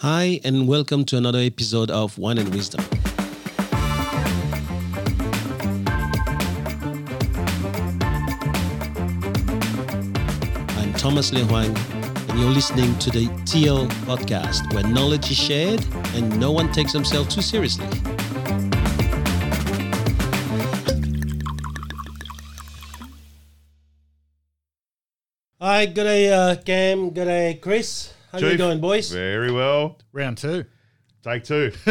Hi, and welcome to another episode of Wine and Wisdom. I'm Thomas Le Huang, and you're listening to the TL podcast, where knowledge is shared and no one takes themselves too seriously. Hi, good day, uh, Cam. Good day, Chris. How you Chief, doing, boys? Very well. Round two. Take two.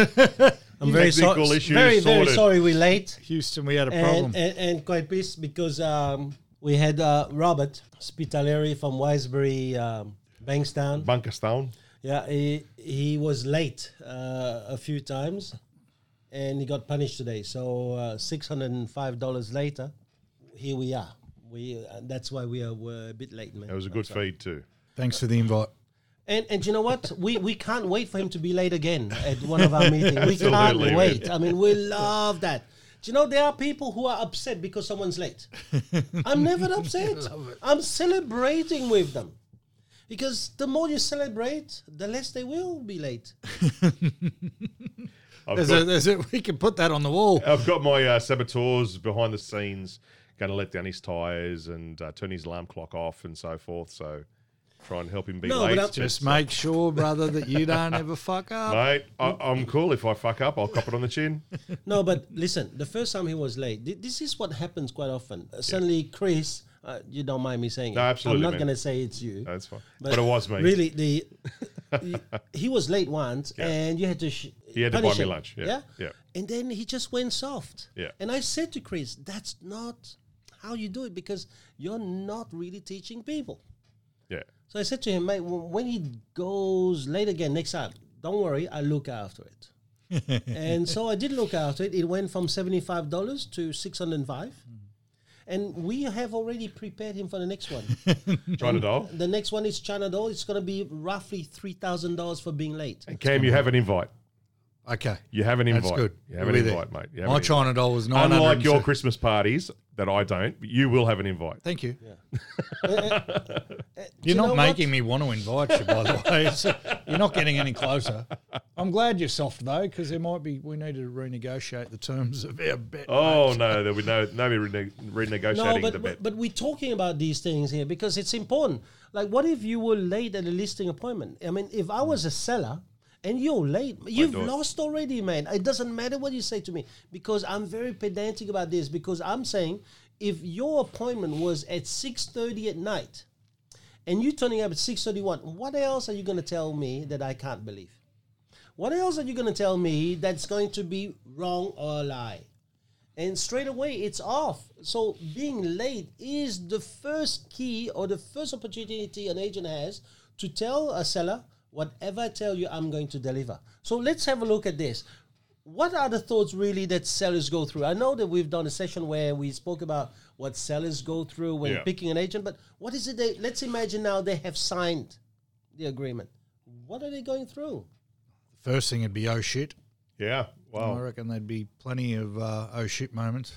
I'm very Technical sorry. Very, very sorry we're late. Houston, we had a problem. and, and, and quite pissed because um, we had uh, Robert Spitaleri from Wisebury um, Bankstown. Bunkerstone. Yeah, he, he was late uh, a few times and he got punished today. So uh, $605 later, here we are. We uh, That's why we are we're a bit late, man. That was a good feed too. Thanks for the invite. And, and you know what? We, we can't wait for him to be late again at one of our meetings. We can't Absolutely, wait. I mean, we love that. Do you know there are people who are upset because someone's late? I'm never upset. I'm celebrating with them. Because the more you celebrate, the less they will be late. There's got, a, there's a, we can put that on the wall. I've got my uh, saboteurs behind the scenes, going to let down his tyres and uh, turn his alarm clock off and so forth. So try and help him be No, late. but Just make sure, brother, that you don't ever fuck up. Mate, I, I'm cool. If I fuck up, I'll cop it on the chin. No, but listen, the first time he was late, thi- this is what happens quite often. Uh, Suddenly, Chris, uh, you don't mind me saying No, it. absolutely, I'm not going to say it's you. That's fine. But, it was me. Really, the he, was late once, Yeah. and you had to. Sh- He had to buy punish me him, lunch, yeah, yeah. And then he just went soft. Yeah. And I said to Chris, "That's not how you do it because you're not really teaching people." Yeah. So I said to him, "Mate, when he goes late again next time, don't worry, I look after it." and so I did look after it. It went from seventy-five dollars to six hundred and five. Mm-hmm. And we have already prepared him for the next one. Trying to dial. The next one is China Doll. It's going to be roughly three thousand dollars for being late. And Cam, you have an invite. Okay. You have an invite. That's good. You have We'll an be there. invite, mate. You have My an China doll was invite. 900. Unlike your Christmas parties that I don't, you will have an invite. Thank you. Eh, eh, eh, do you You're know not what? making me want to invite you, by the way. It's- you're not getting any closer. I'm glad you're soft, though, because there might be, we need to renegotiate the terms of our bet. Oh mate. no, there'll be no no rene- renegotiating No, the but, bet. but but we're talking about these things here because it's important. Like, what if you were late at a listing appointment? I mean, if I was a seller and you're late, you've lost already, man. It doesn't matter what you say to me because I'm very pedantic about this because I'm saying if your appointment was at six thirty at night and you turning up at six thirty one, what else are you going to tell me that I can't believe? What else are you going to tell me that's going to be wrong or a lie? and straight away it's off. So being late is the first key or the first opportunity an agent has to tell a seller, whatever I tell you, I'm going to deliver. So let's have a look at this. What are the thoughts really that sellers go through? I know that we've done a session where we spoke about what sellers go through when Yeah. picking an agent, but what is it they let's imagine now they have signed the agreement. What are they going through? First thing would be oh shit. yeah, Wow. I reckon there'd be plenty of uh, oh shit moments.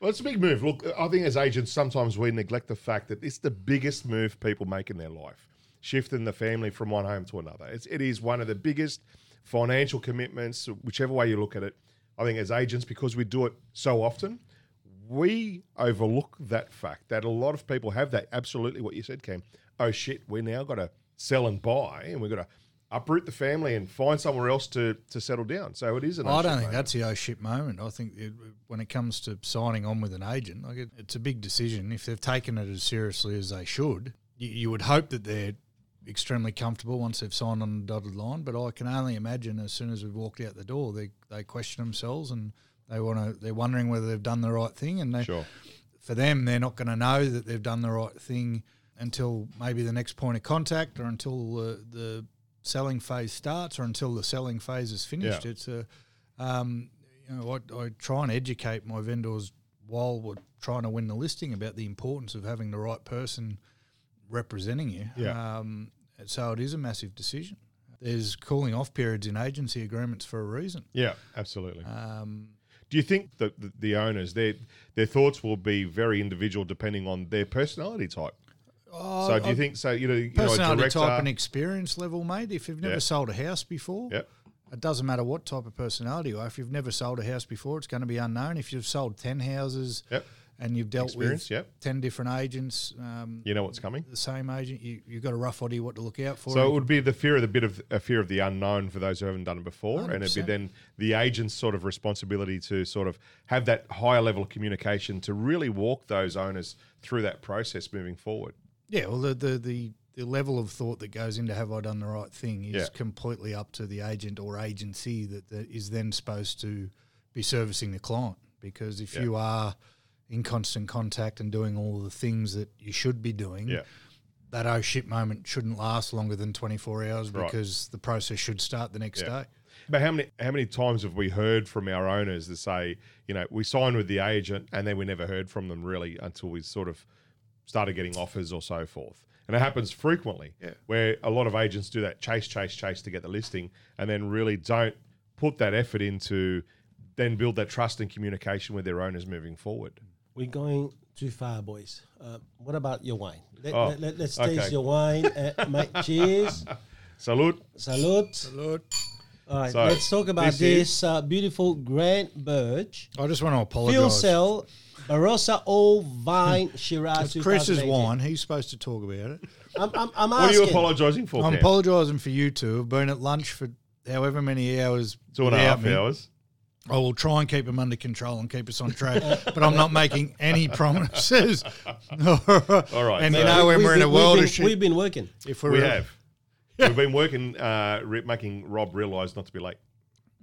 Well, it's a big move. Look, I think as agents, sometimes we neglect the fact that it's the biggest move people make in their life, shifting the family from one home to another. It's, it is one of the biggest financial commitments, whichever way you look at it. I think as agents, because we do it so often, we overlook that fact that a lot of people have that. Absolutely, what you said, Cam. Oh shit, we now got to sell and buy, and we've got to uproot the family and find somewhere else to to settle down. So it is an. I don't think moment. that's the oh shit moment. I think it, when it comes to signing on with an agent, like it, it's a big decision. If they've taken it as seriously as they should, you, you would hope that they're extremely comfortable once they've signed on the dotted line. But I can only imagine as soon as we've walked out the door, they they question themselves and they want to. They're wondering whether they've done the right thing, and they, Sure. for them, they're not going to know that they've done the right thing until maybe the next point of contact or until uh, the selling phase starts or until the selling phase is finished. Yeah. It's a, um, you know, I, I try and educate my vendors while we're trying to win the listing about the importance of having the right person representing you. Yeah. Um, so it is a massive decision. There's cooling off periods in agency agreements for a reason. Yeah, absolutely. Um, Do you think that the, the owners their their thoughts will be very individual depending on their personality type? so do you think so? You know, you know, Personality director. type and experience level, mate. If you've never Yeah. sold a house before, it doesn't matter what type of personality you are. If you've never sold a house before, it's going to be unknown. If you've sold 10 houses Yep. And you've dealt Experience, with yep. 10 different agents, um, You know what's coming. the same agent, you, you've got a rough idea what to look out for. So it would be the fear of the bit of a fear of the unknown for those who haven't done it before, and it'd be then the agent's sort of responsibility to sort of have that higher level of communication to really walk those owners through that process moving forward. Yeah, well, the, the, the, the level of thought that goes into have I done the right thing is Yeah. completely up to the agent or agency that, that is then supposed to be servicing the client. Because if Yeah. you are in constant contact and doing all the things that you should be doing, Yeah. that oh shit moment shouldn't last longer than 24 hours Right. because the process should start the next Yeah. day. But how many how many times have we heard from our owners that say, you know, we signed with the agent and then we never heard from them really until we sort of started getting offers or so forth. And it happens frequently Yeah. where a lot of agents do that chase, chase, chase to get the listing and then really don't put that effort into then build that trust and communication with their owners moving forward. We're going too far, boys. Uh, what about your wine? Let, Oh, let, let, us okay. taste your wine. Uh, mate, cheers. Salute. Salute. Lord. All right, So, let's talk about this this, uh, beautiful Grant Burge. I just want to Phil apologise. Cell, Barossa Old Vine Shiraz. It's Chris's wine. He's supposed to talk about it. I'm, I'm, I'm What are you apologising for? I'm Cam? apologising for you two. I've been at lunch for however many hours. Two and a without half me. hours. I will try and keep them under control and keep us on track, but I'm not making any promises. All right, And you know when We- we're in a world been, of shit, We've been working. if we're We have. We've been working, uh, re- making Rob realise not to be late.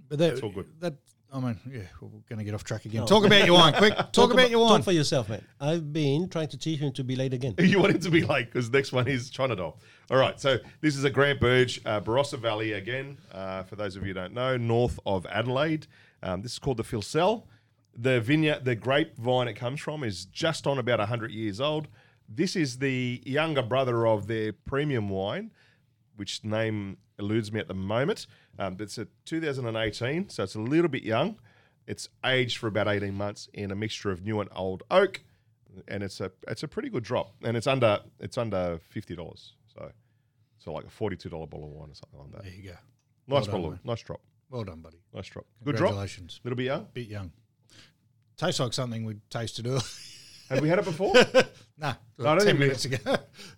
but that, all good. That I mean, yeah, we're going to get off track again. Talk about your wine, quick. Talk, about your wine. Talk for yourself, man. I've been trying to teach him to be late again. you want him to be late because next one is Trinidad. All right, so this is a Grant Burge, uh, Barossa Valley again. Uh, for those of you who don't know, north of Adelaide. Um, this is called the Filsell. The vineyard, the grapevine it comes from, is just on about 100 years old. This is the younger brother of their premium wine, which name eludes me at the moment. Um, it's a 2018, so it's a little bit young. It's aged for about 18 months in a mixture of new and old oak, and it's a it's a pretty good drop, and it's under it's under fifty dollars, so so like a forty two dollar bottle of wine or something like that. There you go. Nice done, bottle, nice drop, Well done, buddy. nice drop, good drop, Congratulations. little bit young. Bit young. Tastes like something we tasted earlier. Have we had it before? nah, I don't 10 think we- minutes ago.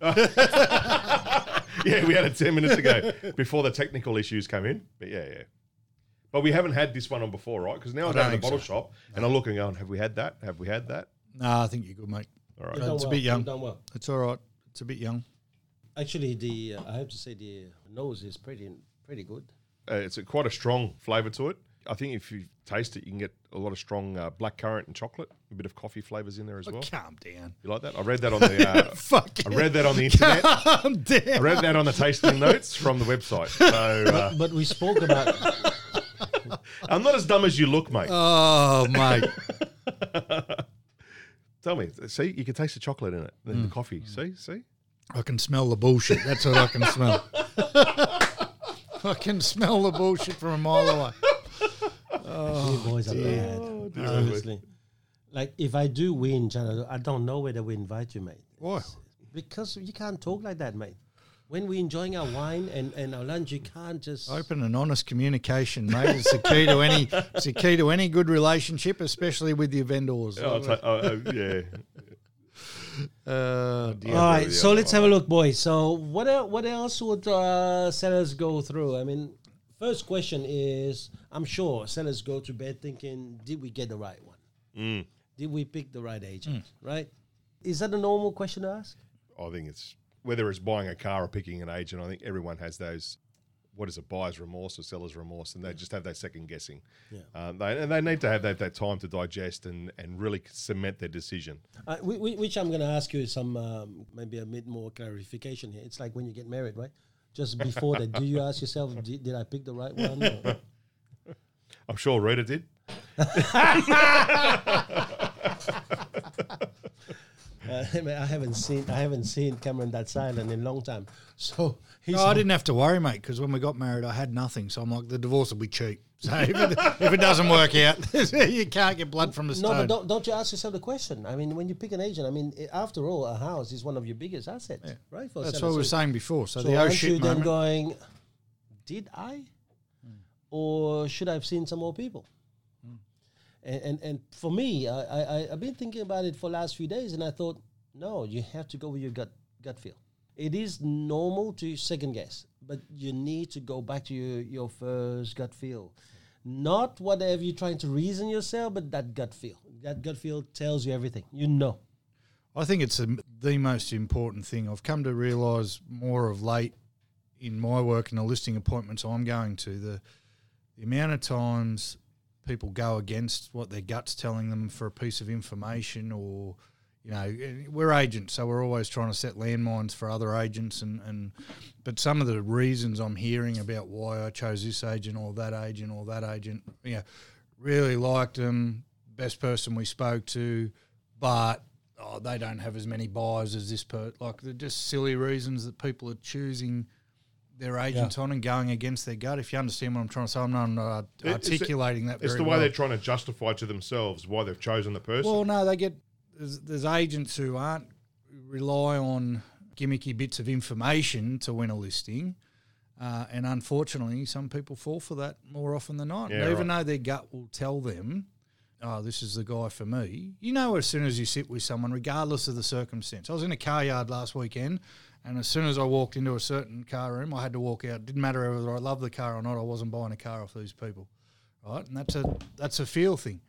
yeah, we had it ten minutes ago before the technical issues came in. But yeah, yeah. But we haven't had this one on before, right? Because now I'm don't down at the bottle so. shop and I'm looking, going, have we had that? Have we had that? nah, I think you're good, mate. All right. You've Uh, done it's a bit young. You've done well. It's all right. It's a bit young. Actually, the uh, I have to say the nose is pretty pretty good. Uh, it's a, quite a strong flavour to it. I think if you taste it, you can get a lot of strong uh, black currant and chocolate, a bit of coffee flavours in there as well. Calm down. You like that? I read that on the. Uh, Fuck. I read that on the internet. Calm I read that on the tasting notes from the website. So uh, But we spoke about I'm not as dumb as you look, mate. Oh, mate. Tell me. See, you can taste the chocolate in it, the, Mm. the coffee. See, see. I can smell the bullshit. That's what I can smell. I can smell the bullshit from a mile away. you boys are oh, bad. Honestly, like if I do win, Channel, I don't know whether we invite you, mate. Why? Because you can't talk like that, mate. When we're enjoying our wine and, and our lunch, you can't just. Open and honest communication, mate. It's the key to any. It's the key to any good relationship, especially with your vendors. Oh, ta- oh, oh, yeah. Uh. All right, so let's have a look, boys. So what el- what else would uh, sellers go through? I mean, first question is, I'm sure sellers go to bed thinking, did we get the right one? Mm. Did we pick the right agent? Right? Is that a normal question to ask? I think it's whether it's buying a car or picking an agent. I think everyone has those. What is it, buyer's remorse or seller's remorse, and they just have that second guessing. Yeah. Um, they, and they need to have that, that time to digest and, and really cement their decision. Uh, whi- whi- which I'm going to ask you some um, maybe a bit more clarification here. It's like when you get married, right? Just before that, do you ask yourself, did, did I pick the right one? or- I'm sure Rita did. Uh, I, mean, I haven't seen I haven't seen Cameron that silent in a long time. So he's No, I didn't have to worry, mate, because when we got married, I had nothing. So I'm like, the divorce will be cheap. So if it, if it doesn't work out, you can't get blood from the No, stone. but don't, don't you ask yourself the question? I mean, when you pick an agent, I mean, after all, a house is one of your biggest assets, right? For That's what we were saying before. So, So the oh shit you then going, did I? Or should I have seen some more people? And, and and for me, I, I I've been thinking about it for the last few days, and I thought, no, you have to go with your gut gut feel. It is normal to second guess, but you need to go back to your, your first gut feel. Not whatever you're trying to reason yourself, but that gut feel. That gut feel tells you everything. You know. I think it's the the most important thing. I've come to realise more of late in my work and the listing appointments I'm going to the the amount of times people go against what their gut's telling them for a piece of information or you know we're agents so we're always trying to set landmines for other agents and, and but some of the reasons I'm hearing about why I chose this agent or that agent or that agent you know really liked them best person we spoke to but oh, they don't have as many buyers as this per like they're just silly reasons that people are choosing their agents on and going against their gut. If you understand what I'm trying to say, I'm not uh, It's the- articulating that It's the way well. they're trying to justify to themselves why they've chosen the person. Well, no, they get there's, there's agents who aren't rely on gimmicky bits of information to win a listing. Uh, and unfortunately, some people fall for that more often than not. Yeah, even right. though their gut will tell them, oh, this is the guy for me, you know, as soon as you sit with someone, regardless of the circumstance. I was in a car yard last weekend, and as soon as I walked into a certain car room, I had to walk out. Didn't matter whether I loved the car or not, I wasn't buying a car off these people. Right? And that's a, that's a feel thing.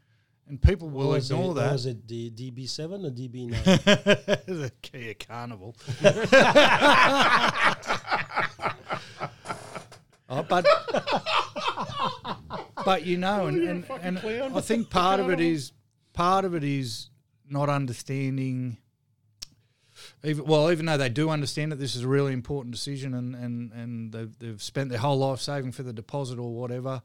And people will ignore it, that. Was it the DB7 or DB9? the Kia Carnival. oh, but but you know, and, and, and I think part of it is part of it is not understanding. Even, well, even though they do understand that this is a really important decision, and and and they've, they've spent their whole life saving for the deposit or whatever.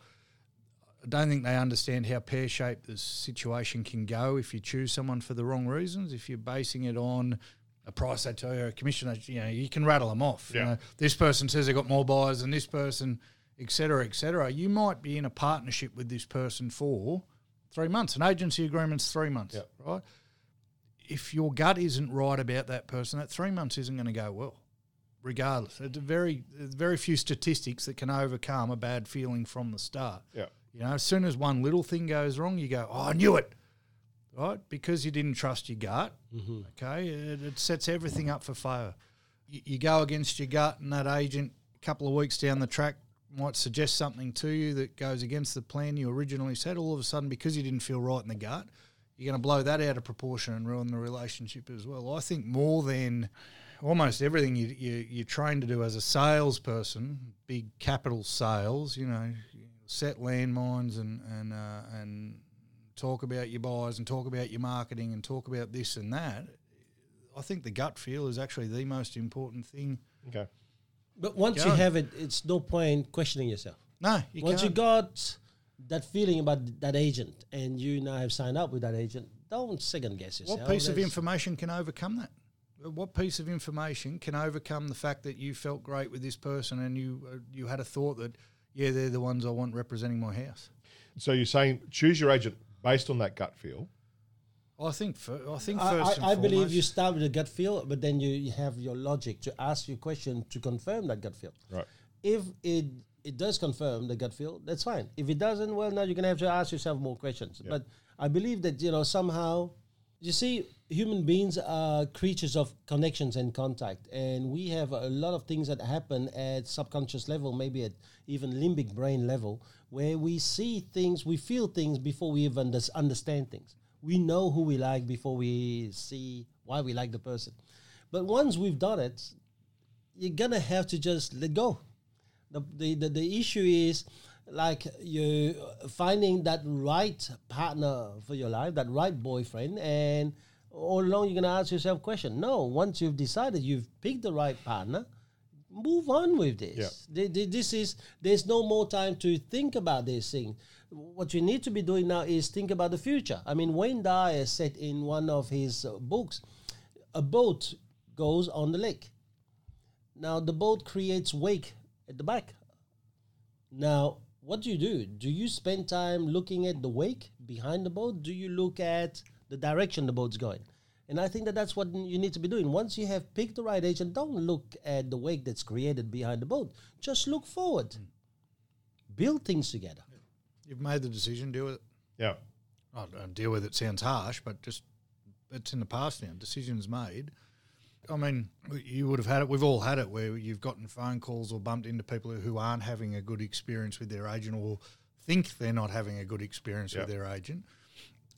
I don't think they understand how pear shaped the situation can go if you choose someone for the wrong reasons. If you're basing it on a price they tell you, a commission, you know, you can rattle them off. You Yeah. know, this person says they've got more buyers than this person, et cetera, et cetera. You might be in a partnership with this person for three months. An agency agreement's three months, Yep. right? If your gut isn't right about that person, that three months isn't going to go well regardless. It's a very very few statistics that can overcome a bad feeling from the start. yeah. You know, as soon as one little thing goes wrong, you go, "Oh, I knew it," right? Because you didn't trust your gut. Mm-hmm. Okay, it, it sets everything up for failure. You, you go against your gut, and that agent, a couple of weeks down the track, might suggest something to you that goes against the plan you originally said. All of a sudden, because you didn't feel right in the gut, you're going to blow that out of proportion and ruin the relationship as well. I think more than almost everything you, you you're trained to do as a salesperson, big capital sales, you know, set landmines and and uh, and talk about your buyers and talk about your marketing and talk about this and that. I think the gut feel is actually the most important thing. Okay. But once Go you on. have it, it's no point questioning yourself. No, you once can't. you got that feeling about that agent and you now have signed up with that agent, don't second guess yourself. What piece of information can overcome that? What piece of information can overcome the fact that you felt great with this person and you uh, you had a thought that yeah they're the ones I want representing my house? So you're saying choose your agent based on that gut feel. I think for, I think I, first and I, I believe you start with a gut feel, but then you, you have your logic to ask your question to confirm that gut feel. Right. If it it does confirm the gut feel, that's fine. If it doesn't, well, now you're gonna have to ask yourself more questions. But I believe that you know somehow, you see, human beings are creatures of connections and contact, and we have a lot of things that happen at subconscious level, maybe at even limbic brain level, where we see things, we feel things before we even unders- understand things. We know who we like before we see why we like the person. But once we've done it, you're gonna have to just let go. The the the, the issue is like you finding that right partner for your life, that right boyfriend, and all along you're gonna ask yourself question. No, once you've decided you've picked the right partner, move on with this. Yeah. Th- th- This is there's no more time to think about this thing. What you need to be doing now is think about the future. I mean, Wayne Dyer said in one of his uh, books, a boat goes on the lake. Now the boat creates wake at the back. Now, what do you do? Do you spend time looking at the wake behind the boat? Do you look at the direction the boat's going? And I think that that's what you need to be doing. Once you have picked the right agent, don't look at the wake that's created behind the boat. Just look forward. Hmm. Build things together. You've made the decision, deal with it. Yeah. Oh, uh, don't deal with it sounds harsh, but just it's in the past now. Decisions made. I mean, you would have had it. We've all had it where you've gotten phone calls or bumped into people who aren't having a good experience with their agent or think they're not having a good experience Yep. with their agent.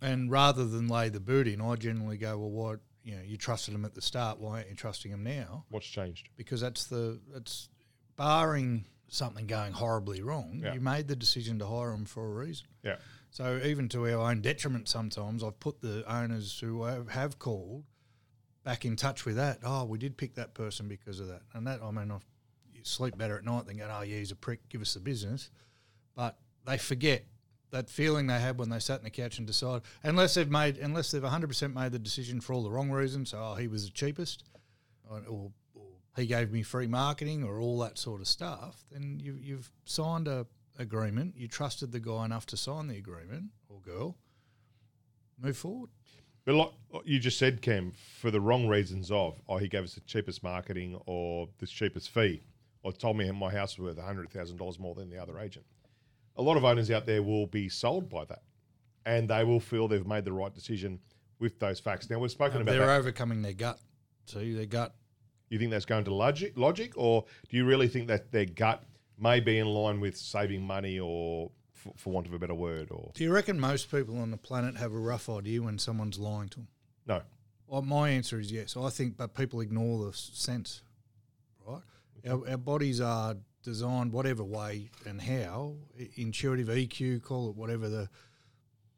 And rather than lay the boot in, I generally go, well, what you know, you trusted them at the start. Why aren't you trusting them now? What's changed? Because that's the that's barring something going horribly wrong. Yeah. You made the decision to hire them for a reason. Yeah. So even to our own detriment, sometimes I've put the owners who have called back in touch with that. Oh, we did pick that person because of that, and that I mean, I you sleep better at night than going, oh yeah, he's a prick, give us the business. But they forget that feeling they had when they sat in the couch and decided, unless they've made, unless they've hundred percent made the decision for all the wrong reasons. So, oh, he was the cheapest, or, or, or he gave me free marketing, or all that sort of stuff. Then you, you've signed a agreement. You trusted the guy enough to sign the agreement or girl. Move forward. But like you just said, Cam, for the wrong reasons of, oh, he gave us the cheapest marketing or the cheapest fee, or told me my house was worth hundred thousand dollars more than the other agent. A lot of owners out there will be sold by that, and they will feel they've made the right decision with those facts. Now we've spoken about They're that. overcoming their gut. See, their gut. You think that's going to logic, logic, or do you really think that their gut may be in line with saving money, or for, for want of a better word, or Do you reckon most people on the planet have a rough idea when someone's lying to them? no? Well, my answer is yes. I think, but people ignore the sense, right? Our, our bodies are designed whatever way and how, intuitive EQ, call it whatever the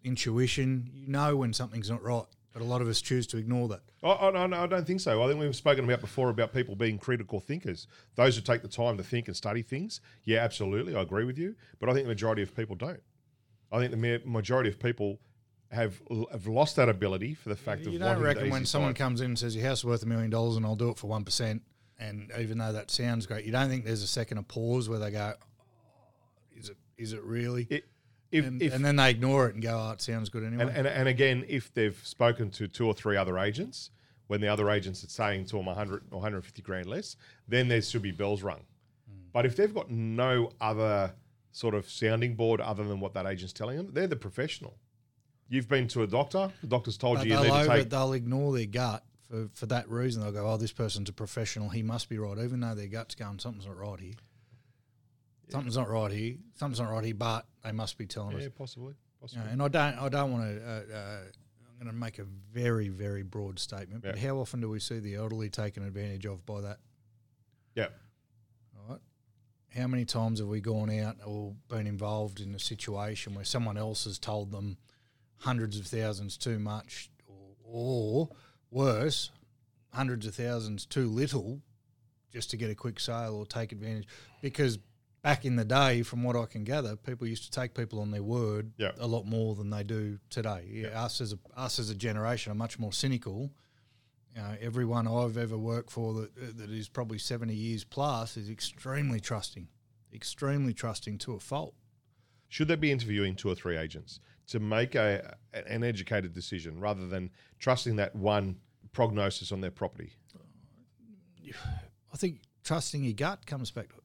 intuition. You know when something's not right, but a lot of us choose to ignore that. I, I, don't- I don't think so. I think we've spoken about before about people being critical thinkers. Those who take the time to think and study things. Yeah, absolutely. I agree with you. But I think the majority of people don't. I think the majority of people have have lost that ability for the fact of You don't reckon when someone side. comes in and says your house is worth a million dollars and I'll do it for one percent, and even though that sounds great, you don't think there's a second of pause where they go, oh, "Is it? Is it really?" It- if, and, if, and then they ignore it and go, "Oh, it sounds good anyway." and, and, and again, if they've spoken to two or three other agents, when the other agents are saying to them 100 or 150 grand less, then there should be bells rung. Hmm. But if they've got no other sort of sounding board other than what that agent's telling them, they're the professional. You've been to a doctor, the doctor's told But you you they'll, need to over, take. they'll ignore their gut for, for that reason. They'll go, "Oh, this person's a professional. He must be right," even though their gut's going, "Something's not right here." Something's not right here. Something's not right here, but they must be telling us. Yeah, possibly. You possibly. know, and I don't, I don't want to. Uh, uh, I'm going to make a very, very broad statement. But Yeah. how often do we see the elderly taken advantage of by that? Yeah. Right. How many times have we gone out or been involved in a situation where someone else has told them hundreds of thousands too much, or, or worse, hundreds of thousands too little, just to get a quick sale or take advantage? Because back in the day, from what I can gather, people used to take people on their word Yeah. a lot more than they do today. Yeah, Us as a, us as a generation are much more cynical. You know, everyone I've ever worked for that uh, that is probably seventy years plus is extremely trusting, extremely trusting to a fault. Should they be interviewing two or three agents to make a an educated decision rather than trusting that one prognosis on their property? I think trusting your gut comes back. to it.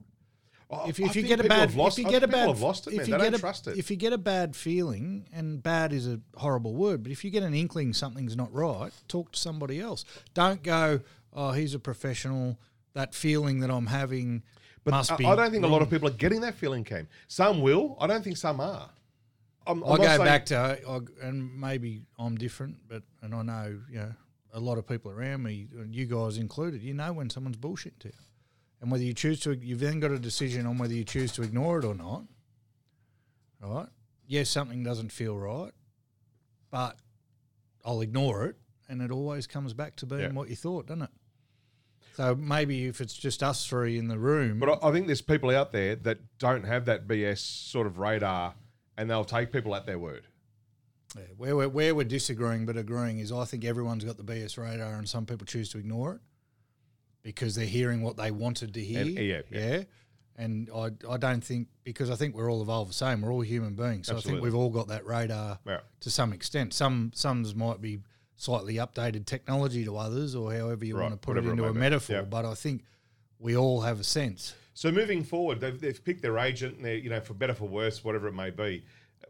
If, if you get a bad, lost- if I you get a bad, lost it, if you They get a, trust it. If you get a bad feeling, and bad is a horrible word, but if you get an inkling something's not right, talk to somebody else. Don't go, oh, he's a professional. That feeling that I'm having But must I, be. I don't think a lot of people are getting that feeling, Cam. Some will. I don't think some are. I'm, I'm I go saying- back to, I, and maybe I'm different, but and I know you know a lot of people around me, you guys included. You know when someone's bullshit to you, and whether you choose to, you've then got a decision on whether you choose to ignore it or not. Right? Yes, something doesn't feel right, but I'll ignore it, and it always comes back to being Yeah. what you thought, doesn't it? So maybe if it's just us three in the room, But I, think there's people out there that don't have that BS sort of radar, and they'll take people at their word. Yeah, where we're, where we're disagreeing but agreeing is I think everyone's got the BS radar and some people choose to ignore it because they're hearing what they wanted to hear. And- yeah, yeah. And I, I don't think, because I think we're all evolved the same, we're all human beings. So I think we've all got that radar Yeah. to some extent. Some Some might be slightly updated technology to others or however you Right, want to put it whatever it into may a metaphor. Yeah. But I think we all have a sense. So moving forward, they've, they've picked their agent, and they're, you know, for better for worse, whatever it may be.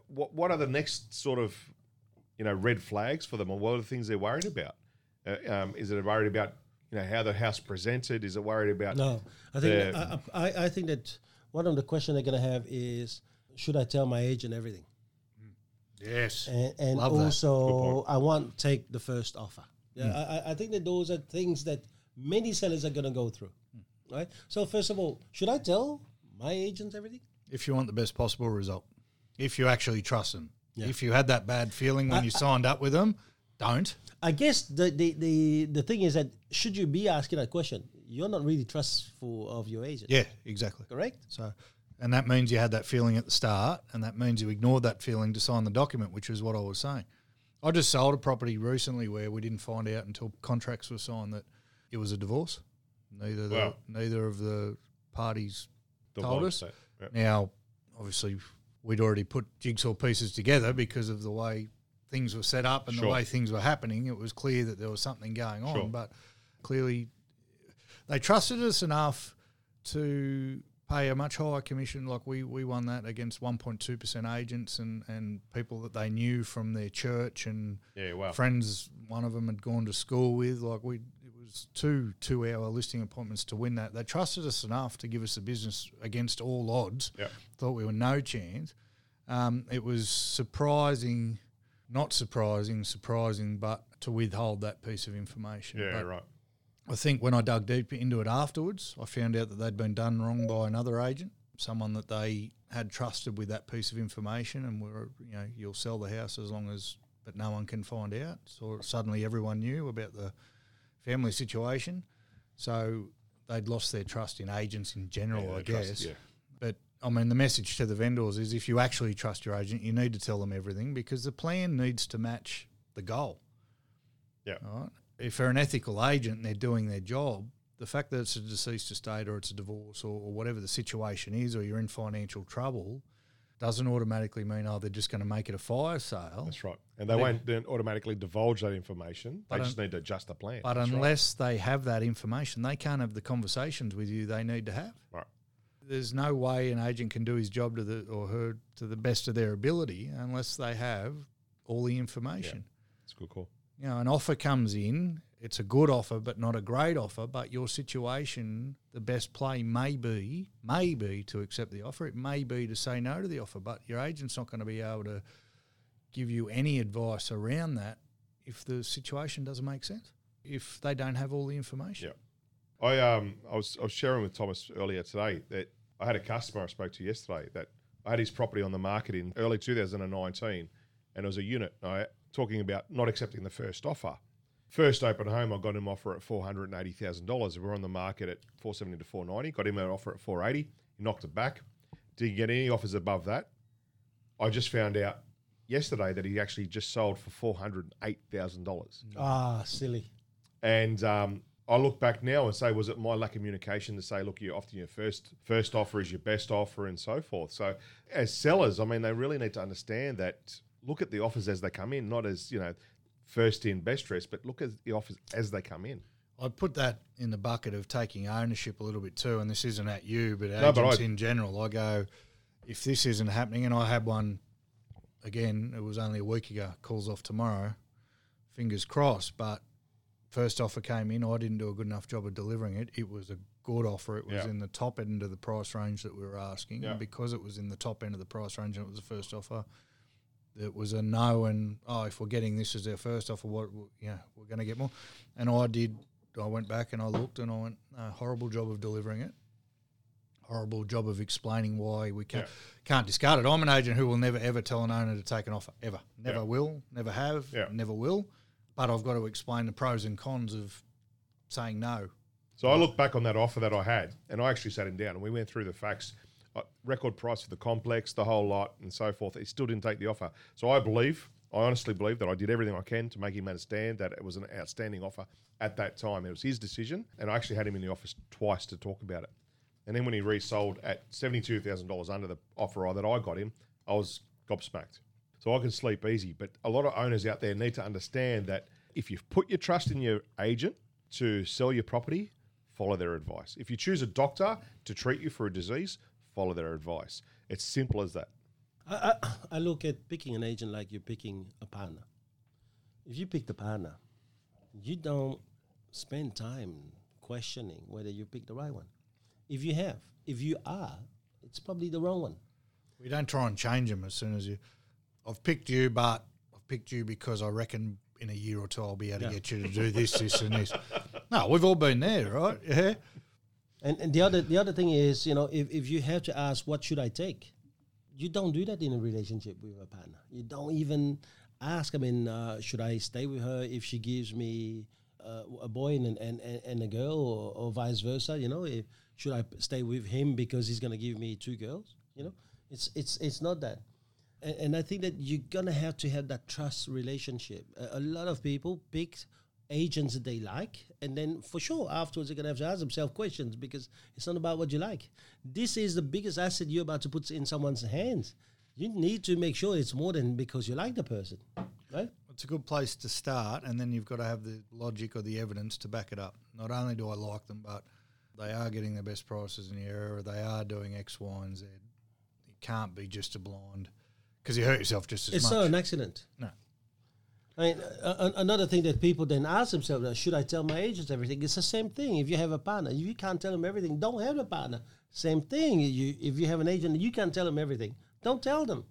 What what are the next sort of, you know, red flags for them, or what are the things they're worried about? Uh, um, is it worried about you know how the house presented? Is it worried about No, I think the- I, I, I think that one of the questions they're going to have is, should I tell my agent everything? Mm. Yes. And, and Love that. Also, I want to take the first offer. Yeah, I, I- I think that those are things that many sellers are going to go through, mm. right? So first of all, should I tell my agent everything? if you want the best possible result, if you actually trust them. Yeah. If you had that bad feeling when you signed up with them, don't. I guess the, the, the, the thing is that should you be asking that question, you're not really trustful of your agent, Yeah, exactly. correct? So, and that means you had that feeling at the start, and that means you ignored that feeling to sign the document, which is what I was saying. I just sold a property recently where we didn't find out until contracts were signed that it was a divorce. Neither the, neither of the parties the told us. set? Yeah. Now, obviously, we'd already put jigsaw pieces together because of the way things were set up and the way things were happening. It was clear that there was something going on, Sure. but clearly, they trusted us enough to pay a much higher commission. Like we, we won that against 1.2% agents and, and people that they knew from their church and Yeah, wow. friends one of them had gone to school with. Like we, it was two two hour listing appointments to win that. They trusted us enough to give us the business against all odds. Yeah. Thought we were no chance. Um, it was surprising, not surprising, surprising, but to withhold that piece of information. Yeah, But right. I think when I dug deep into it afterwards, I found out that they'd been done wrong by another agent, someone that they had trusted with that piece of information, and were you know you'll sell the house as long as, but no one can find out. So suddenly everyone knew about the family situation, so they'd lost their trust in agents in general, Yeah, I trust, guess. yeah. I mean, the message to the vendors is if you actually trust your agent, you need to tell them everything because the plan needs to match the goal. Yeah. Right? If they're an ethical agent and they're doing their job, the fact that it's a deceased estate or it's a divorce or, or whatever the situation is, or you're in financial trouble, doesn't automatically mean oh they're just going to make it a fire sale. That's right. And they won't then automatically divulge that information. They just need to adjust the plan. But That's right. unless they have that information, they can't have the conversations with you they need to have. Right. There's no way an agent can do his job to the or her to the best of their ability unless they have all the information. It's a good call. You know, an offer comes in, it's a good offer, but not a great offer. But your situation, the best play may be, may be to accept the offer. It may be to say no to the offer, but your agent's not going to be able to give you any advice around that if the situation doesn't make sense, if they don't have all the information. Yeah. I um I was I was sharing with Thomas earlier today that I had a customer I spoke to yesterday that I had his property on the market in early 2019, and it was a unit. I talking about not accepting the first offer. First open home, I got him offer at four hundred and eighty thousand dollars. We were on the market at four seventy to four ninety. Got him an offer at four eighty. He knocked it back. Didn't get any offers above that. I just found out yesterday that he actually just sold for four hundred and eight thousand dollars. Ah, silly. And um, I look back now and say, was it my lack of communication to say, look, you often your first first offer is your best offer and so forth. So as sellers, I mean, they really need to understand that. Look at the offers as they come in, not as you know, first in, best dressed, but look at the offers as they come in. I'd put that in the bucket of taking ownership a little bit too, and this isn't at you, but No, but agents I- in general. I go, if this isn't happening, and I had one again, it was only a week ago, calls off tomorrow, fingers crossed, but first offer came in, I didn't do a good enough job of delivering it. It was a good offer. It was Yeah. in the top end of the price range that we were asking. Yeah. And because it was in the top end of the price range and it was the first offer, it was a no and oh if we're getting this as our first offer what yeah we're going to get more and i did i went back and i looked and i went uh, horrible job of delivering it horrible job of explaining why we can't Yeah. can't discard it i'm an agent who will never ever tell an owner to take an offer ever never will never have never will but i've got to explain the pros and cons of saying no So I look back on that offer that I had, and I actually sat him down and we went through the facts, uh, record price for the complex, the whole lot, and so forth. He still didn't take the offer. So I believe I honestly believe that I did everything I can to make him understand that it was an outstanding offer at that time. It was his decision, and I actually had him in the office twice to talk about it. And then when he resold at seventy-two thousand dollars under the offer that I got him, I was gobsmacked. So I can sleep easy. But a lot of owners out there need to understand that if you've put your trust in your agent to sell your property, follow their advice. If you choose a doctor to treat you for a disease, follow their advice. It's simple as that. I, I, I look at picking an agent like you're picking a partner. If you pick the partner, you don't spend time questioning whether you pick the right one. If you have, if you are, it's probably the wrong one. We don't try and change them as soon as you. I've picked you, but I've picked you because I reckon in a year or two I'll be able to Yeah. get you to do this, this, and this. No, we've all been there, right? Yeah. And, and the other the other thing is, you know, if, if you have to ask what should I take, you don't do that in a relationship with a partner. You don't even ask. I mean, uh, should I stay with her if she gives me uh, a boy and, and, and, and a girl, or, or vice versa? You know, if, should I stay with him because he's gonna give me two girls? You know, it's it's it's not that. And, and I think that you're gonna have to have that trust relationship. A, a lot of people pick agents that they like, and then for sure afterwards they're gonna have to ask themselves questions because it's not about what you like. This is the biggest asset you're about to put in someone's hands. You need to make sure it's more than because you like the person, right? It's a good place to start, and then you've got to have the logic or the evidence to back it up. Not only do I like them, but they are getting the best prices in the area, they are doing X, Y, and Z. It can't be just a blind because you hurt yourself just as It's much. not an accident. no. I mean, a- a- another thing that people then ask themselves: uh, Should I tell my agents everything? It's the same thing. If you have a partner, if you can't tell them everything, don't have a partner. Same thing. You, if you have an agent, you can't tell them everything. Don't tell them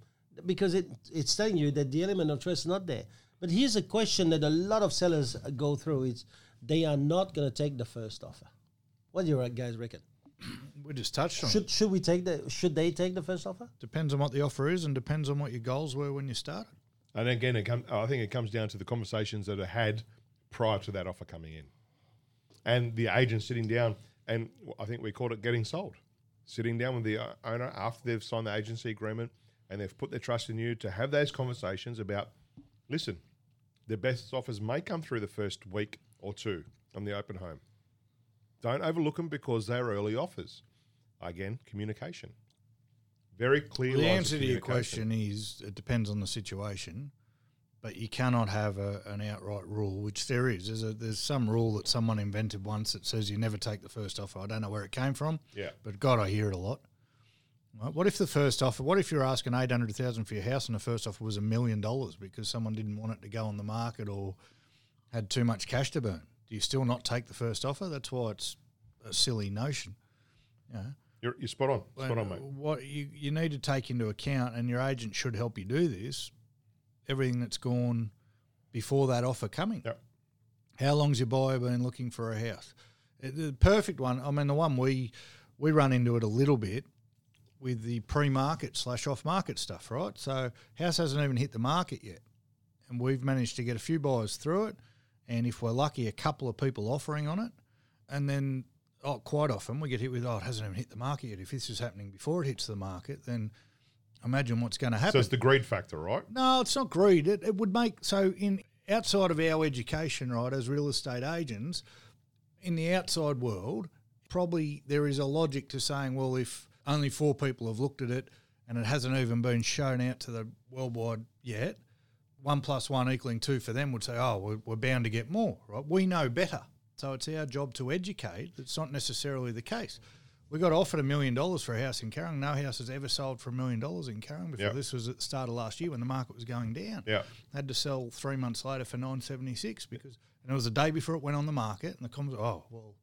because it it's telling you that the element of trust is not there. But here's a question that a lot of sellers uh, go through: It's they are not going to take the first offer. What do you guys reckon? We just touched on it. Should should we take the? Should they take the first offer? Depends on what the offer is, and depends on what your goals were when you started. And again, it come, I think it comes down to the conversations that are had prior to that offer coming in, and the agent sitting down. And I think we called it getting sold, sitting down with the uh, owner after they've signed the agency agreement and they've put their trust in you to have those conversations about, listen, the best offers may come through the first week or two on the open home. Don't overlook them because they're early offers. Again, communication. Very clear. the answer to your question is it depends on the situation, but you cannot have a, an outright rule, which there is. There's, a, there's some rule that someone invented once that says you never take the first offer. I don't know where it came from, Yeah. but God, I hear it a lot. Right? What if the first offer? What if you're asking eight hundred thousand for your house and the first offer was a million dollars because someone didn't want it to go on the market or had too much cash to burn? Do you still not take the first offer? That's why it's a silly notion. Yeah. You're, you're spot on. Spot on, mate. What you, you need to take into account, and your agent should help you do this, everything that's gone before that offer coming. Yep. How long's your buyer been looking for a house? Uh, The perfect one, I mean, the one we we run into it a little bit with the pre-market slash off-market stuff, right? So house hasn't even hit the market yet, and we've managed to get a few buyers through it, and if we're lucky, a couple of people offering on it, and then oh, quite often we get hit with oh, it hasn't even hit the market yet. If this is happening before it hits the market, then imagine what's going to happen. So it's the greed factor, right? No, it's not greed. It, it would make so in outside of our education, right, as real estate agents, in the outside world, probably there is a logic to saying, well, if only four people have looked at it and it hasn't even been shown out to the worldwide yet, one plus one equaling two for them would say, oh, we're, we're bound to get more, right? We know better. So it's our job to educate. It's not necessarily the case. We got offered a million dollars for a house in Carrum. No house has ever sold for a million dollars in Carrum before. Yep. This was at the start of last year when the market was going down. Yeah. Had to sell three months later for nine seventy six because and it was the day before it went on the market and the comments oh well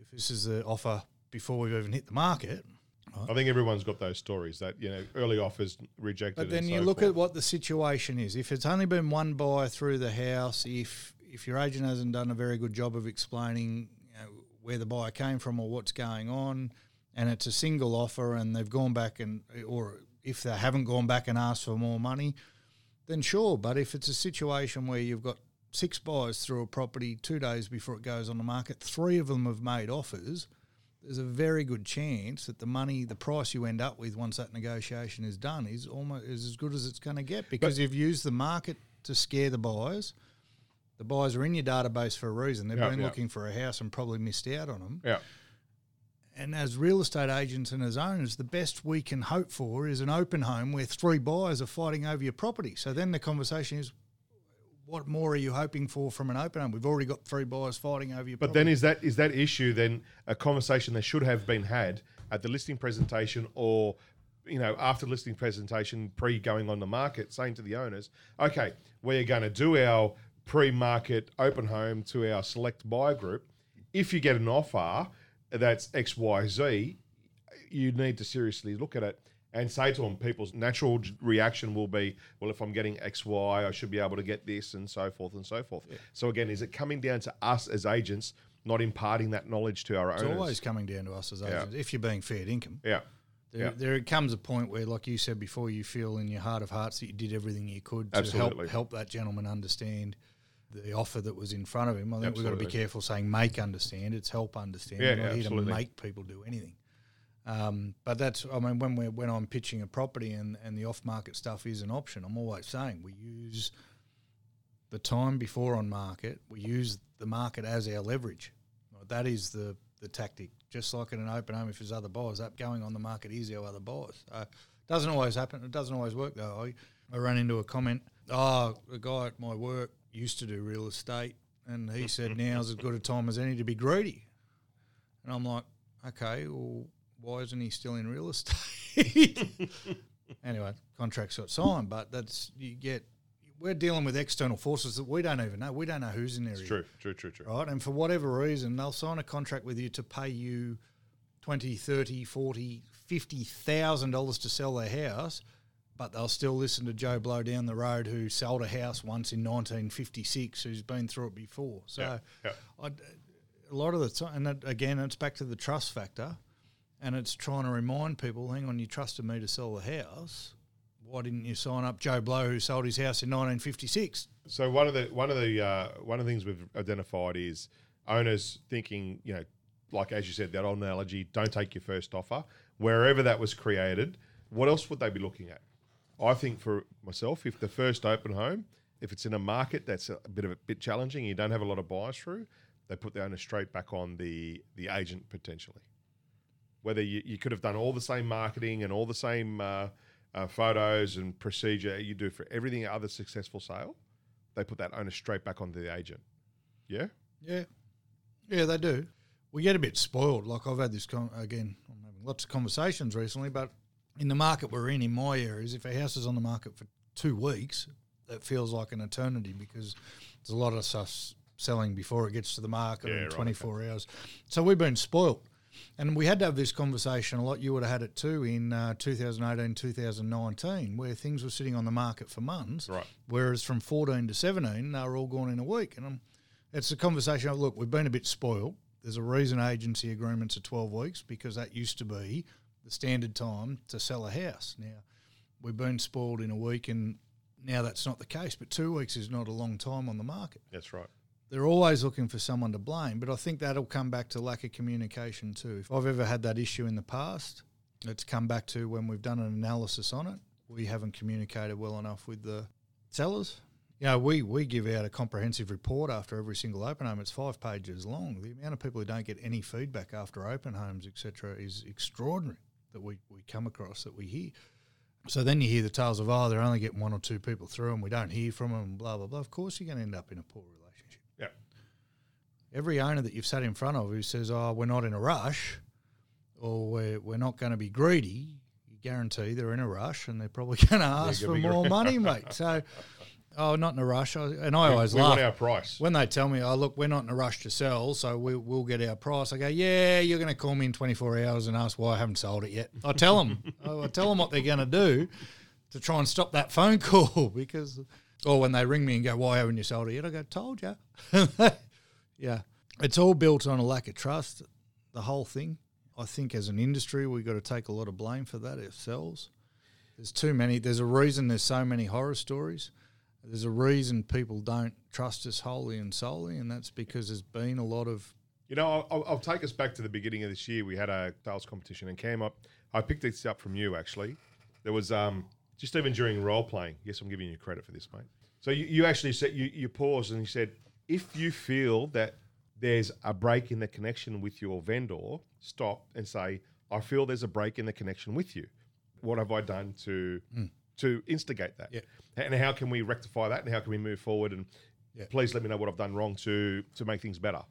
if this is the offer before we've even hit the market. I think everyone's got those stories that you know early offers rejected. But then you so look forth. at what the situation is. If it's only been one buyer through the house, if if your agent hasn't done a very good job of explaining you know, where the buyer came from or what's going on, and it's a single offer, and they've gone back and or if they haven't gone back and asked for more money, then sure. But if it's a situation where you've got six buyers through a property two days before it goes on the market, three of them have made offers. there's a very good chance that the money, the price you end up with once that negotiation is done, is almost is as good as it's going to get because you've used the market to scare the buyers. The buyers are in your database for a reason. They've Yeah, been yeah. looking for a house and probably missed out on them. Yeah. And as real estate agents and as owners, the best we can hope for is an open home where three buyers are fighting over your property. So then the conversation is, what more are you hoping for from an open home? We've already got three buyers fighting over your But property. then is that is that issue then a conversation that should have been had at the listing presentation or you know after listing presentation pre going on the market saying to the owners okay we're going to do our pre-market open home to our select buyer group if you get an offer that's xyz you need to seriously look at it and say to them, people's natural reaction will be, well, if I'm getting X, Y, I should be able to get this, and so forth and so forth. So again, is it coming down to us as agents not imparting that knowledge to our it's owners? always coming down to us as agents if you're being fair income. yeah, There, Yeah. there comes a point where, like you said before, you feel in your heart of hearts that you did everything you could to Absolutely. help help that gentleman understand the offer that was in front of him. I think we've got to be careful saying make understand. It's help understand. Yeah, We're not here to make people do anything. Um, but that's, I mean, when we when I'm pitching a property and, and the off market stuff is an option, I'm always saying we use the time before on market. We use the market as our leverage. That is the the tactic. Just like in an open home, if there's other buyers, that going on the market is our other buyers. Uh, doesn't always happen. It doesn't always work though. I, I ran into a comment. Oh, a guy at my work used to do real estate, and he said now's as good a time as any to be greedy. And I'm like, okay, well, why isn't he still in real estate? anyway, contracts got signed, but that's you get. We're dealing with external forces that we don't even know. We don't know who's in there. it's true, true, true, true. Right. And for whatever reason, they'll sign a contract with you to pay you 20, 30, 40, 50,000 dollars to sell their house, but they'll still listen to Joe Blow down the road who sold a house once in 1956 who's been through it before. So Yeah, yeah. I, a lot of the time, and that, again, it's back to the trust factor, and it's trying to remind people, hang on, you trusted me to sell the house. Why didn't you sign up Joe Blow who sold his house in 1956? So one of the one of the uh, one of the things we've identified is owners thinking, you know, like as you said, that old analogy, don't take your first offer. Wherever that was created, what else would they be looking at? I think for myself, if the first open home, if it's in a market that's a bit of a bit challenging, you don't have a lot of buyers through, they put the owner straight back on the the agent potentially. Whether you, you could have done all the same marketing and all the same uh, uh, photos and procedure you do for everything other successful sale, they put that owner straight back onto the agent. Yeah, Yeah, yeah, they do. We get a bit spoiled. Like I've had this con- again. I'm having lots of conversations recently, but in the market we're in, in my areas, if a house is on the market for two weeks, that feels like an eternity because there's a lot of stuff selling before it gets to the market Yeah, in right, 24 hours. So we've been spoiled. And we had to have this conversation a lot. You would have had it too in uh, 2018, 2019, where things were sitting on the market for months. Right. Whereas from 14 to 17, they were all gone in a week. And I'm, it's a conversation of, look, we've been a bit spoiled. There's a reason agency agreements are 12 weeks because that used to be the standard time to sell a house. Now, we've been spoiled in a week and now that's not the case, but two weeks is not a long time on the market. that's right. They're always looking for someone to blame, but I think that'll come back to lack of communication too. If I've ever had that issue in the past, it's come back to when we've done an analysis on it, we haven't communicated well enough with the sellers. You know, we, we give out a comprehensive report after every single open home. It's five pages long. The amount of people who don't get any feedback after open homes, etc., is extraordinary that we, we come across, that we hear. So then you hear the tales of, oh, they're only getting one or two people through and we don't hear from them, and blah, blah, blah. Of course, you're going to end up in a poor relationship. Yeah, Every owner that you've sat in front of who says, oh, we're not in a rush or we're, we're not going to be greedy, you guarantee they're in a rush and they're probably going to ask for more money, mate. So, oh, not in a rush. And I always we laugh. our price. When they tell me, oh, look, we're not in a rush to sell, so we, we'll get our price, I go, yeah, you're going to call me in 24 hours and ask why I haven't sold it yet. I tell them, I tell them what they're going to do to try and stop that phone call because, or when they ring me and go, why haven't you sold it yet? I go, told you. yeah. It's all built on a lack of trust, the whole thing. I think as an industry, we've got to take a lot of blame for that ourselves. There's too many. There's a reason there's so many horror stories. There's a reason people don't trust us wholly and solely, and that's because there's been a lot of You know, I'll, I'll take us back to the beginning of this year. We had a sales competition, and came up. I picked this up from you actually. There was um, just even during role playing. Yes, I'm giving you credit for this, mate. So you, you actually said you, you paused and you said, if you feel that there's a break in the connection with your vendor, stop and say, I feel there's a break in the connection with you. What have I done to to instigate that? Yeah. And how can we rectify that? And how can we move forward? And Yeah. please let me know what I've done wrong to to make things better.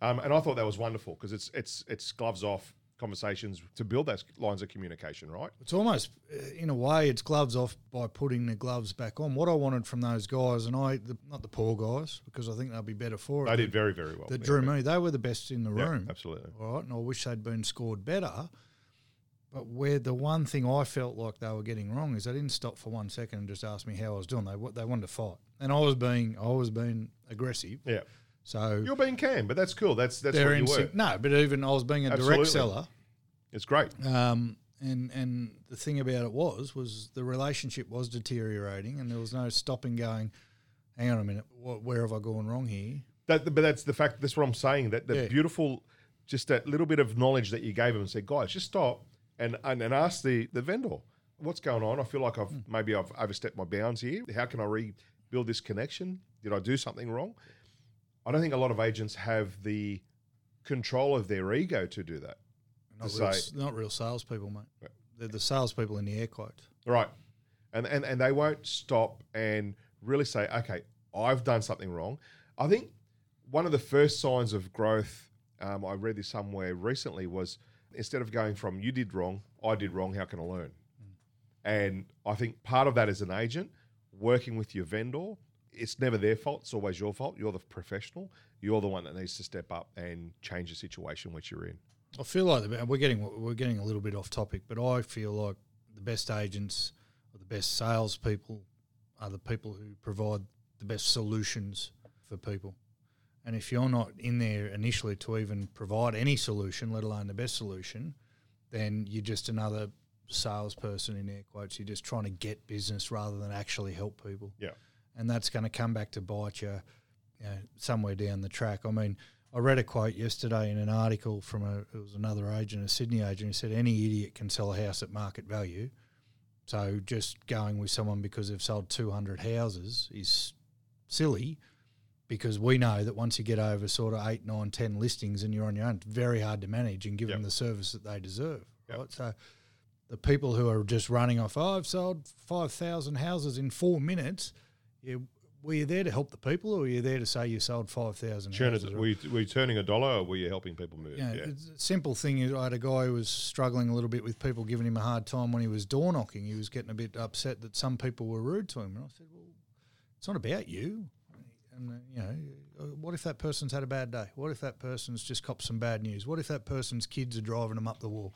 Um, and I thought that was wonderful because it's it's it's gloves off conversations to build those lines of communication, right? It's almost, uh, in a way, it's gloves off by putting the gloves back on. What I wanted from those guys, and I, the, not the poor guys, because I think they'll be better for it. They did very very well. that Yeah, drew me. They were the best in the yeah, room. absolutely. All right, and I wish they'd been scored better. But where the one thing I felt like they were getting wrong is they didn't stop for one second and just ask me how I was doing. They they wanted to fight, and I was being I was being aggressive. Yeah, So you're being Cam, but that's cool. That's that's what you were. No, but even I was being a Absolutely. direct seller. It's great. Um, and and the thing about it was was the relationship was deteriorating, and there was no stopping going. Hang on a minute, what, where have I gone wrong here? That, but that's the fact. That's what I'm saying. That the Yeah. beautiful, just that little bit of knowledge that you gave him and said, guys, just stop and and, and ask the the vendor what's going on. I feel like I've maybe I've overstepped my bounds here. How can I rebuild this connection? Did I do something wrong? I don't think a lot of agents have the control of their ego to do that. Not To real, say- not real salespeople, mate. Right. They're the salespeople in the air quotes. Right. And, and and they won't stop and really say, okay, I've done something wrong. I think one of the first signs of growth, um, I read this somewhere recently, was instead of going from you did wrong, I did wrong, how can I learn? And I think part of that as an agent, working with your vendor, it's never their fault, it's always your fault. You're the professional, you're the one that needs to step up and change the situation which you're in. I feel like the, we're getting we're getting a little bit off topic, but I feel like the best agents or the best salespeople are the people who provide the best solutions for people. And if you're not in there initially to even provide any solution, let alone the best solution, then you're just another salesperson in air quotes. You're just trying to get business rather than actually help people Yeah. and that's going to come back to bite you, you know, somewhere down the track. I mean, I read a quote yesterday in an article from a it was another agent, a Sydney agent, who said any idiot can sell a house at market value. So just going with someone because they've sold two hundred houses is silly, because we know that once you get over sort of eight, nine, ten listings and you're on your own, it's very hard to manage and give them the service that they deserve. Yep. Right, so. The people who are just running off, oh, I've sold 5,000 houses in four minutes. Were you there to help the people, or were you there to say you sold five thousand? Churn is, were, you, were you turning a dollar or were you helping people move? Yeah, simple thing is I had a guy who was struggling a little bit with people giving him a hard time when he was door knocking. He was getting a bit upset that some people were rude to him, and I said, "Well, it's not about you." And uh, you know, uh, what if that person's had a bad day? What if that person's just copped some bad news? What if that person's kids are driving them up the wall?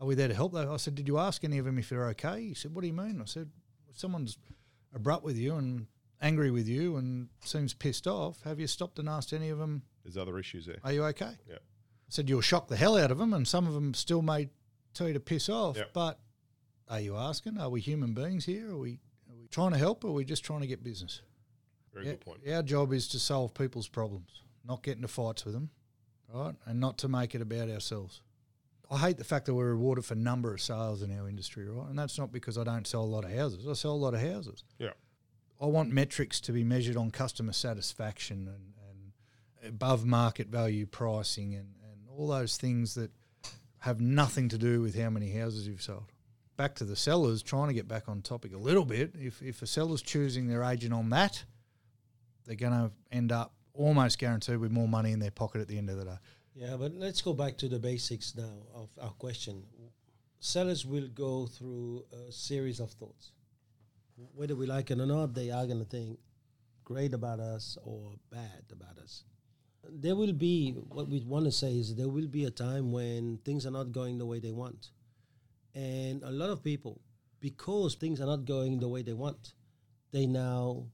Are we there to help? Them? I said, "Did you ask any of them if they're okay?" He said, "What do you mean?" I said, if "Someone's abrupt with you and angry with you and seems pissed off. Have you stopped and asked any of them, There's other issues there. are you okay? Yeah. I said, you'll shock the hell out of them, and some of them still may tell you to piss off. Yep. But are you asking? Are we human beings here? Are we, are we trying to help, or are we just trying to get business? Very Yeah, good point. Our job is to solve people's problems, not get into fights with them, right? And not to make it about ourselves. I hate the fact that we're rewarded for number of sales in our industry, right? And that's not because I don't sell a lot of houses. I sell a lot of houses. Yeah. I want metrics to be measured on customer satisfaction and, and above market value pricing and, and all those things that have nothing to do with how many houses you've sold. Back to the sellers, trying to get back on topic a little bit. If, if a seller's choosing their agent on that, they're going to end up almost guaranteed with more money in their pocket at the end of the day. Yeah, but let's go back to the basics now of our question. Sellers will go through a series of thoughts. Whether we like it or not, they are going to think great about us or bad about us. There will be, what we want to say is, there will be a time when things are not going the way they want. And a lot of people, because things are not going the way they want, they now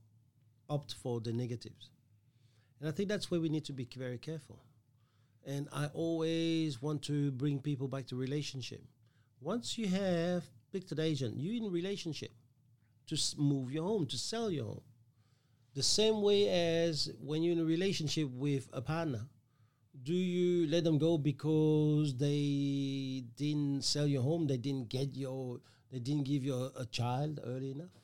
opt for the negatives. And I think that's where we need to be very careful. And I always want to bring people back to relationship. Once you have picked an agent, you're in relationship to move your home, to sell your home. The same way as when you're in a relationship with a partner, do you let them go because they didn't sell your home? They didn't get your, they didn't give you a, a child early enough?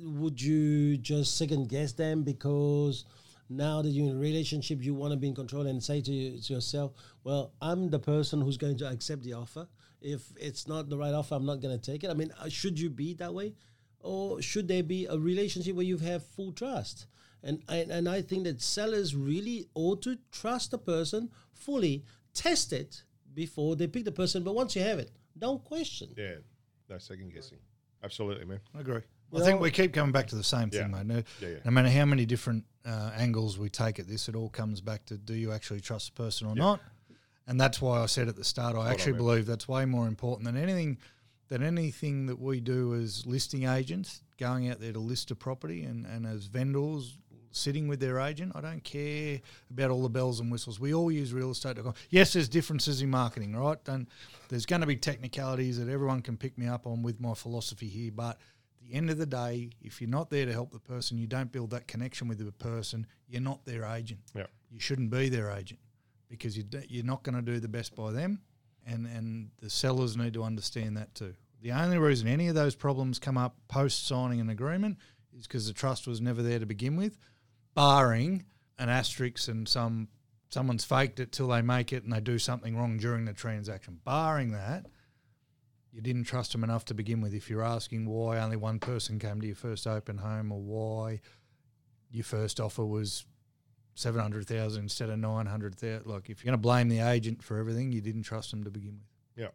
Would you just second guess them because now that you're in a relationship, you want to be in control and say to, you, to yourself, well, I'm the person who's going to accept the offer. If it's not the right offer, I'm not going to take it. I mean, uh, should you be that way? Or should there be a relationship where you have full trust? And, and, and I think that sellers really ought to trust the person fully, test it before they pick the person. But once you have it, don't question. Yeah, no second guessing. Absolutely, man. I agree. You I think we keep coming back to the same Yeah. thing, mate. No, Yeah, yeah. no matter how many different uh, angles we take at this, it all comes back to do you actually trust the person or not? And that's why I said at the start, I actually believe that's way more important than anything than anything that we do as listing agents, going out there to list a property and, and as vendors sitting with their agent. I don't care about all the bells and whistles. We all use real estate. Yes, there's differences in marketing, right? And there's going to be technicalities that everyone can pick me up on with my philosophy here, but the end of the day, if you're not there to help the person, you don't build that connection with the person, you're not their agent. Yeah. You shouldn't be their agent because you d- you're not going to do the best by them, and and the sellers need to understand that too. The only reason any of those problems come up post signing an agreement is because the trust was never there to begin with, barring an asterisk and some someone's faked it till they make it and they do something wrong during the transaction. Barring that, you didn't trust them enough to begin with. If you're asking why only one person came to your first open home or why your first offer was seven hundred thousand instead of nine hundred thousand, like if you're going to blame the agent for everything, you didn't trust them to begin with. Yeah,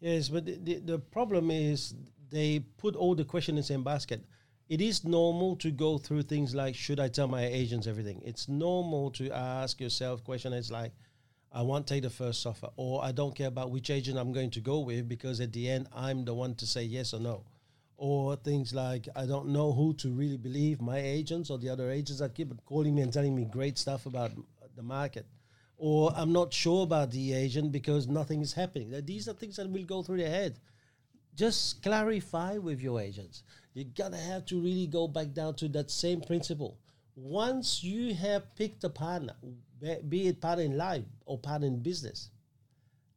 Yes, but the, the, the problem is they put all the questions in the same basket. It is normal to go through things like, should I tell my agents everything? It's normal to ask yourself questions like, I won't take the first offer, or I don't care about which agent I'm going to go with because at the end I'm the one to say yes or no. Or things like I don't know who to really believe, my agents or the other agents that keep calling me and telling me great stuff about the market. Or I'm not sure about the agent because nothing is happening. These are things that will go through their head. Just clarify with your agents. You're gonna have to really go back down to that same principle. Once you have picked a partner, be- be it part in life or part in business,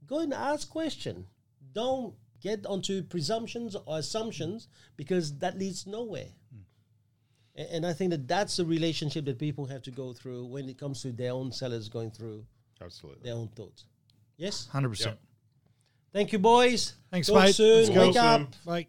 go and ask question. Don't get onto presumptions or assumptions because that leads nowhere. Hmm. A- And I think that that's the relationship that people have to go through when it comes to their own sellers going through absolutely. their own thoughts. Yes. Hundred percent. Thank you, boys. Thanks, Talk mate. soon. Let's go. Wake up. Bye.